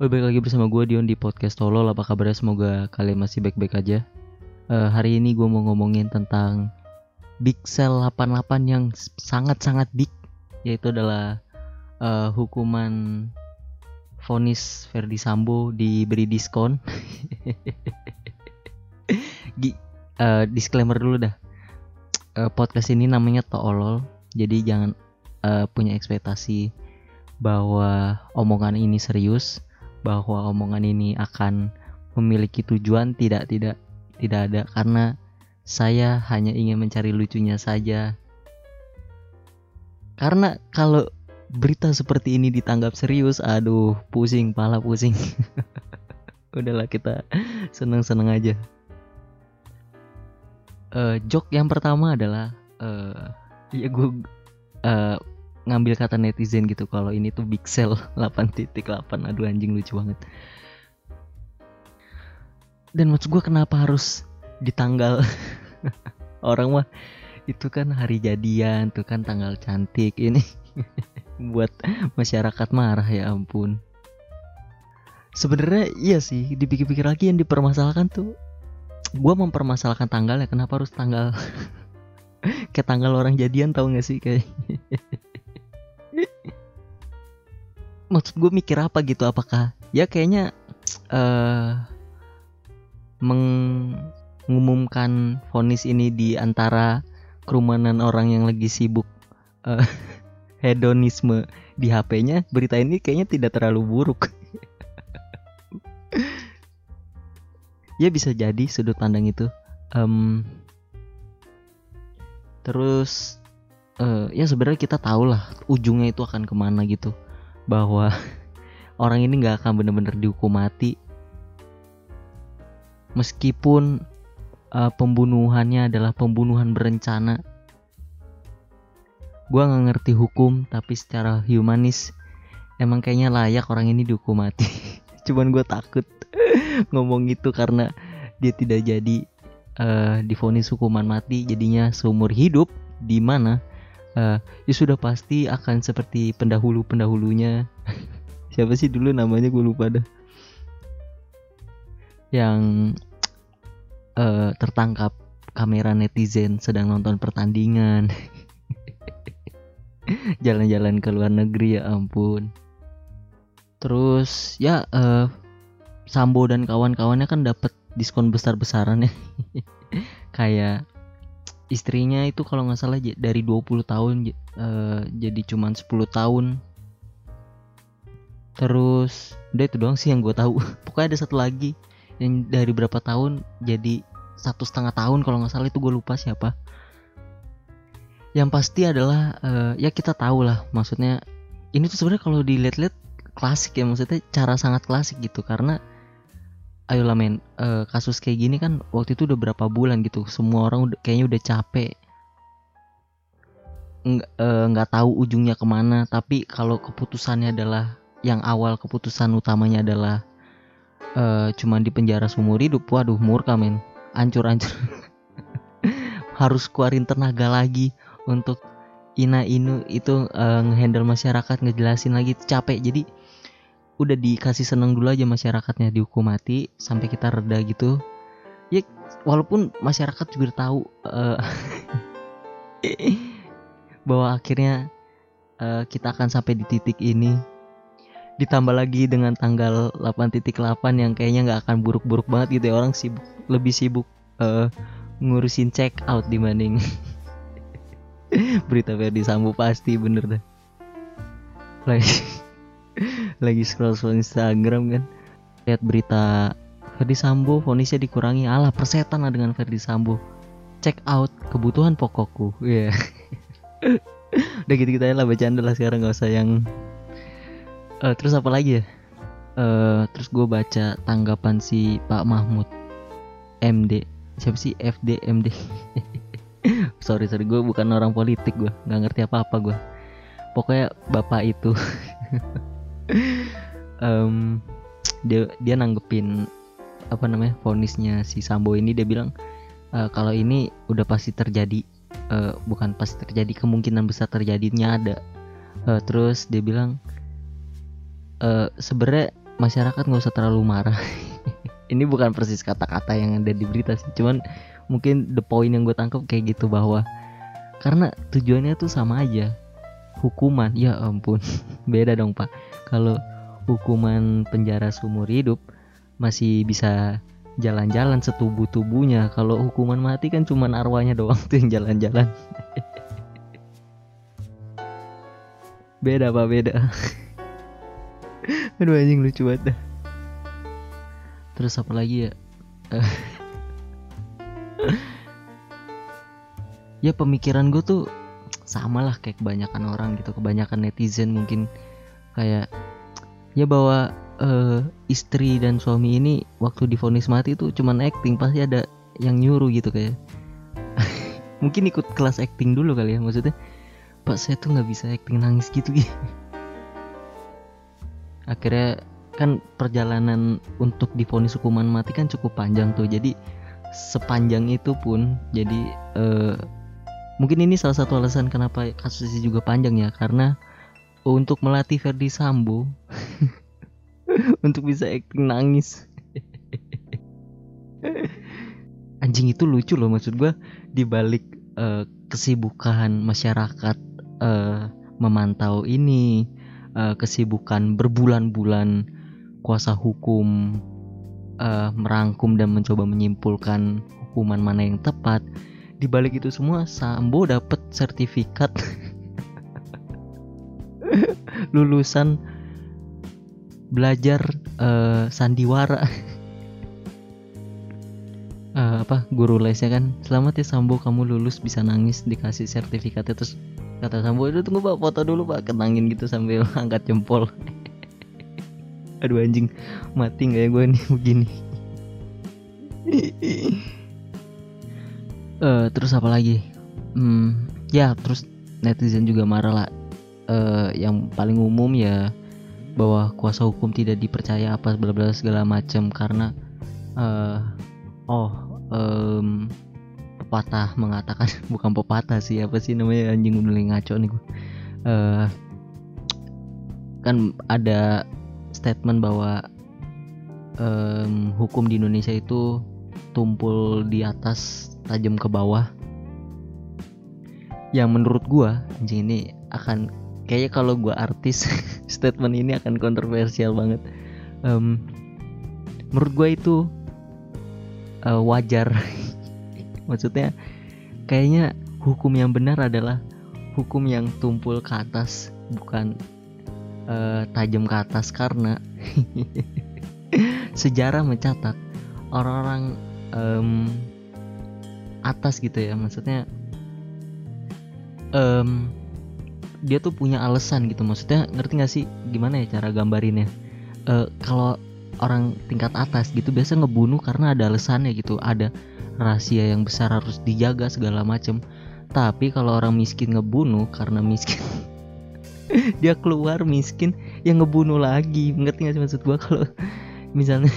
Oh, balik lagi bersama gue Dion di podcast Tolol. Apa kabarnya? Semoga kalian masih baik-baik aja. Eh, hari ini gue mau ngomongin tentang Big Cell 88 yang sangat-sangat big, yaitu adalah eh, hukuman vonis Verdi Sambo diberi diskon. Gi- eh, disclaimer dulu dah. Eh, podcast ini namanya Tolol, jadi jangan eh, punya ekspektasi bahwa omongan ini serius bahwa omongan ini akan memiliki tujuan tidak tidak tidak ada. Karena saya hanya ingin mencari lucunya saja. Karena kalau berita seperti ini ditanggap serius aduh pusing pala pusing. Udahlah kita seneng-seneng aja. Eh joke yang pertama adalah eh ya gue eh, ngambil kata netizen gitu kalau ini tuh big sell 8.8 aduh anjing lucu banget. Dan maksud gue kenapa harus di tanggal orang mah itu kan hari jadian tuh kan tanggal cantik ini buat masyarakat marah ya ampun. Sebenarnya iya sih dipikir-pikir lagi yang dipermasalahkan tuh gue mempermasalahkan tanggalnya. Kenapa harus tanggal kayak tanggal orang jadian tau gak sih kayak maksud gue mikir apa gitu? Apakah ya kayaknya eh mengumumkan vonis ini di antara kerumunan orang yang lagi sibuk eh, hedonisme di HP-nya berita ini kayaknya tidak terlalu buruk. Ya bisa jadi sudut pandang itu. Em, terus eh, ya sebenarnya kita tahu lah ujungnya itu akan ke mana gitu bahwa orang ini nggak akan bener-bener dihukum mati. Meskipun uh, pembunuhannya adalah pembunuhan berencana. Gua nggak ngerti hukum tapi secara humanis emang kayaknya layak orang ini dihukum mati. Cuman gue takut ngomong itu karena dia tidak jadi uh, divonis hukuman mati. Jadinya seumur hidup di mana eh, ya sudah pasti akan seperti pendahulu pendahulunya siapa sih dulu namanya? Gue lupa dah. Yang eh, tertangkap kamera netizen sedang nonton pertandingan. Jalan-jalan ke luar negeri ya ampun. Terus ya eh, Sambo dan kawan-kawannya kan dapat diskon besar-besaran ya. Kayak istrinya itu kalau nggak salah dari 20 tahun eh, jadi cuman 10 tahun. Terus udah itu doang sih yang gue tahu. Pokoknya ada satu lagi yang dari berapa tahun jadi satu setengah tahun kalau nggak salah itu gue lupa siapa. Yang pasti adalah eh, ya kita tahu lah maksudnya ini tuh sebenarnya kalau dilihat-lihat klasik ya maksudnya cara sangat klasik gitu. Karena ayolah men. Eh, kasus kayak gini kan waktu itu udah berapa bulan gitu. Semua orang udah, kayaknya udah capek. Nggak nggak tahu ujungnya ke mana. Tapi kalau keputusannya adalah yang awal keputusan utamanya adalah eh cuman di penjara seumur hidup waduh murka men. Ancur ancur harus keluarin tenaga lagi untuk ina inu itu eh, ngehandle masyarakat ngejelasin lagi. Capek. Jadi udah dikasih seneng dulu aja masyarakatnya dihukum mati sampai kita reda gitu. Ya walaupun masyarakat juga tahu eh, bahwa akhirnya eh, kita akan sampai di titik ini. Ditambah lagi dengan tanggal 8.8 yang kayaknya nggak akan buruk-buruk banget gitu ya. Orang sibuk lebih sibuk eh, ngurusin check out dibanding berita Ferdi Sambo pasti bener dah. Lagi lagi scroll scroll Instagram kan. Lihat berita Ferdi Sambo vonisnya dikurangi. Alah persetan lah dengan Ferdi Sambo. Check out kebutuhan pokokku. Ya udah gitu aja lah bercanda lah sekarang nggak usah yang Eh, terus apa lagi ya? Eh, terus gue baca tanggapan si Pak Mahmud MD siapa sih? FD MD sorry sorry gue bukan orang politik gue nggak ngerti apa apa gue pokoknya bapak itu Em, dia dia nanggepin apa namanya vonisnya si Sambo ini. Dia bilang "Eh, kalau ini udah pasti terjadi Eh, bukan pasti terjadi kemungkinan besar terjadinya ada. Eh, terus dia bilang eh sebenarnya masyarakat nggak usah terlalu marah. Ini bukan persis kata-kata yang ada di berita sih cuman mungkin the point yang gue tangkap kayak gitu bahwa karena tujuannya tuh sama aja hukuman. Ya ampun beda dong pak. Kalau hukuman penjara seumur hidup masih bisa jalan-jalan setubuh tubuhnya kalau hukuman mati kan cuman arwahnya doang tuh yang jalan-jalan. Beda pak beda. Aduh anjing lucu banget dah. Terus apa lagi ya? Ya pemikiran gue tuh sama lah kayak kebanyakan orang gitu kebanyakan netizen mungkin. Kayak ya bahwa uh, istri dan suami ini waktu difonis mati tuh cuman acting pasti ada yang nyuruh gitu kayak. Mungkin ikut kelas acting dulu kali ya maksudnya. Pak saya tuh nggak bisa acting nangis gitu. Gitu akhirnya kan perjalanan untuk difonis hukuman mati kan cukup panjang tuh jadi sepanjang itu pun jadi uh, mungkin ini salah satu alasan kenapa kasusnya juga panjang ya karena untuk melatih Ferdi Sambo untuk bisa acting nangis. Anjing itu lucu loh maksud gue dibalik uh, kesibukan masyarakat uh, memantau ini uh, kesibukan berbulan-bulan kuasa hukum uh, merangkum dan mencoba menyimpulkan hukuman mana yang tepat di balik itu semua Sambo dapat sertifikat. Lulusan belajar uh, sandiwara. Uh, apa guru lesnya kan? Selamat ya Sambo kamu lulus bisa nangis dikasih sertifikatnya terus kata Sambo itu tunggu pak foto dulu pak. Kenangin gitu sambil angkat jempol. Aduh anjing mati nggak ya gue nih begini uh, terus apa lagi? Hmm, ya terus netizen juga marah lah. Uh, yang paling umum ya bahwa kuasa hukum tidak dipercaya apa bla bla segala macam karena uh, oh um, pepatah mengatakan bukan pepatah sih apa sih namanya anjing udah ngaco nih uh, kan ada statement bahwa um, hukum di Indonesia itu tumpul di atas tajam ke bawah. Yang menurut gua anjing ini akan kayaknya kalau gua artis statement ini akan kontroversial banget. Um, menurut gua itu uh, wajar. Maksudnya kayaknya hukum yang benar adalah hukum yang tumpul ke atas bukan uh, tajam ke atas karena sejarah mencatat orang-orang um, atas gitu ya maksudnya um, dia tuh punya alasan gitu maksudnya ngerti gak sih gimana ya cara gambarinnya? Uh, kalau orang tingkat atas gitu biasa ngebunuh karena ada alasannya gitu ada rahasia yang besar harus dijaga segala macem. Tapi kalau orang miskin ngebunuh karena miskin dia keluar miskin yang ngebunuh lagi. Ngerti gak sih maksud gua? Kalau misalnya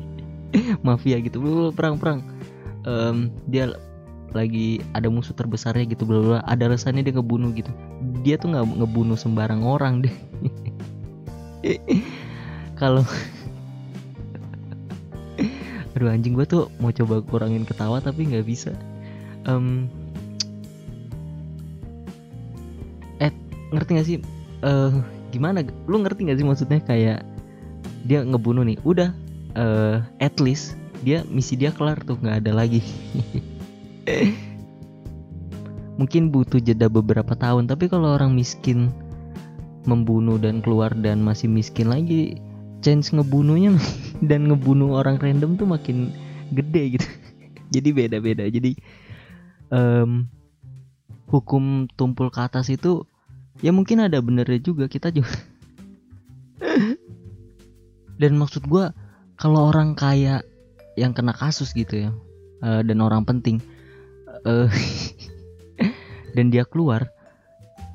mafia gitu perang perang um, dia lagi ada musuh terbesarnya gitu bla bla ada alasannya dia ngebunuh gitu. Dia tuh nggak ngebunuh sembarang orang deh. Kalau aduh anjing gue tuh mau coba kurangin ketawa tapi nggak bisa. Um, eh ngerti gak sih? Uh, gimana? Lu ngerti gak sih maksudnya kayak dia ngebunuh nih? Udah uh, at least dia misi dia kelar tuh nggak ada lagi. Mungkin butuh jeda beberapa tahun tapi kalau orang miskin membunuh dan keluar dan masih miskin lagi chance ngebunuhnya dan ngebunuh orang random tuh makin gede gitu. Jadi beda-beda. Jadi um, hukum tumpul ke atas itu ya mungkin ada benernya juga kita juga. Dan maksud gue kalau orang kaya yang kena kasus gitu ya uh, dan orang penting uh, dan dia keluar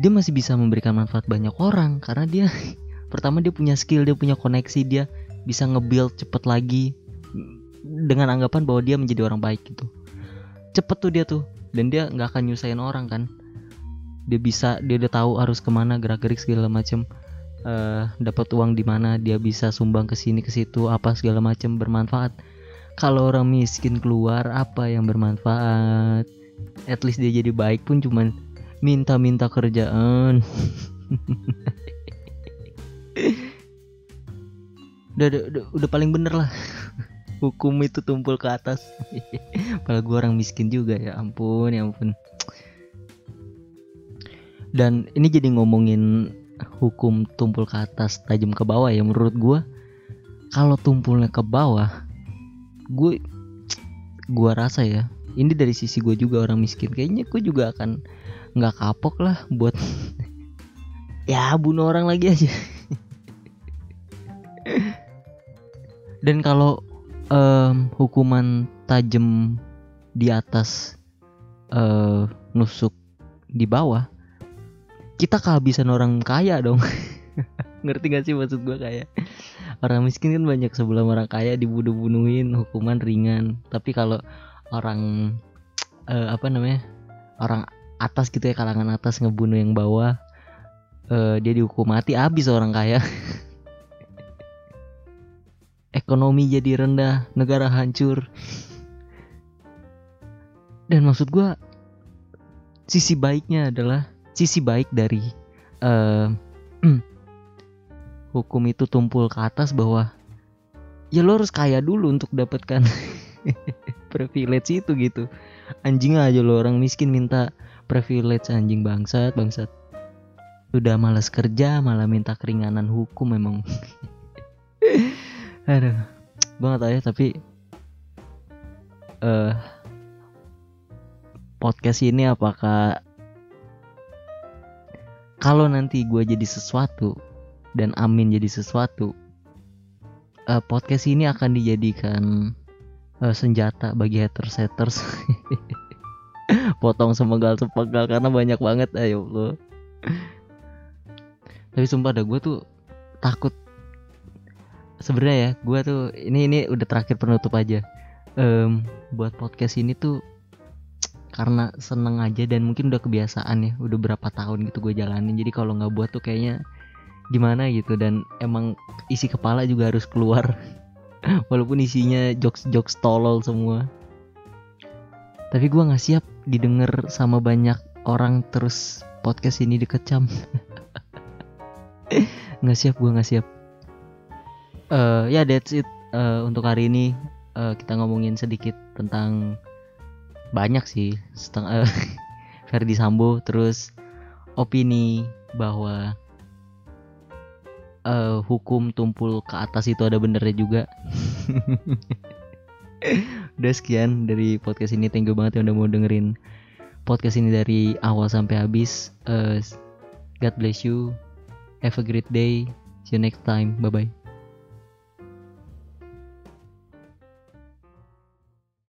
dia masih bisa memberikan manfaat banyak orang karena dia pertama dia punya skill dia punya koneksi dia bisa nge-build cepet lagi dengan anggapan bahwa dia menjadi orang baik gitu. Cepet tuh dia tuh dan dia nggak akan nyusahin orang kan. Dia bisa dia udah tahu harus ke mana gerak gerik segala macam eh, dapat uang di mana dia bisa sumbang ke sini ke situ apa segala macam bermanfaat kalau orang miskin keluar apa yang bermanfaat? At least dia jadi baik pun cuman minta-minta kerjaan. Udah, udah, udah, paling bener lah. Hukum itu tumpul ke atas. Padahal gue orang miskin juga ya ampun ya ampun. Dan ini jadi ngomongin hukum tumpul ke atas tajam ke bawah ya menurut gue kalau tumpulnya ke bawah gue gue rasa ya ini dari sisi gue juga orang miskin kayaknya gue juga akan nggak kapok lah buat ya bunuh orang lagi aja. Dan kalau em, hukuman tajam di atas eh, nusuk di bawah kita kehabisan orang kaya dong. Ngerti gak sih maksud gue kayak orang miskin kan banyak sebelum orang kaya dibunuh-bunuhin hukuman ringan. Tapi kalau orang eh, apa namanya orang atas gitu ya kalangan atas ngebunuh yang bawah eh, dia dihukum mati habis orang kaya. Ekonomi jadi rendah negara hancur. Dan maksud gua sisi baiknya adalah sisi baik dari eh, hukum itu tumpul ke atas bahwa ya lo harus kaya dulu untuk dapatkan privilege itu gitu. Anjing aja lo orang miskin minta privilege anjing bangsat bangsat. Udah malas kerja malah minta keringanan hukum memang aduh tau ya tapi eh podcast ini apakah kalau nanti gue jadi sesuatu dan Amin jadi sesuatu eh, podcast ini akan dijadikan eh, senjata bagi haters haters potong semegal sepenggal karena banyak banget ayo lo. Tapi sumpah dah gue tuh takut. Sebenarnya ya gue tuh ini ini udah terakhir penutup aja. Em, buat podcast ini tuh karena seneng aja dan mungkin udah kebiasaan ya udah berapa tahun gitu gue jalanin. Jadi kalau nggak buat tuh kayaknya gimana gitu dan emang isi kepala juga harus keluar. Walaupun isinya jokes jokes tolol semua. Tapi gue nggak siap didengar sama banyak orang terus podcast ini dikecam. Nggak siap gue nggak siap. Eh ya that's it Eh, untuk hari ini. Eh, kita ngomongin sedikit tentang banyak sih. Setengah Ferdi Sambo terus opini bahwa eh, hukum tumpul ke atas itu ada benernya juga. Udah sekian dari podcast ini. Thank you banget yang udah mau dengerin podcast ini dari awal sampai habis. Eh, God bless you. Have a great day. See you next time. Bye bye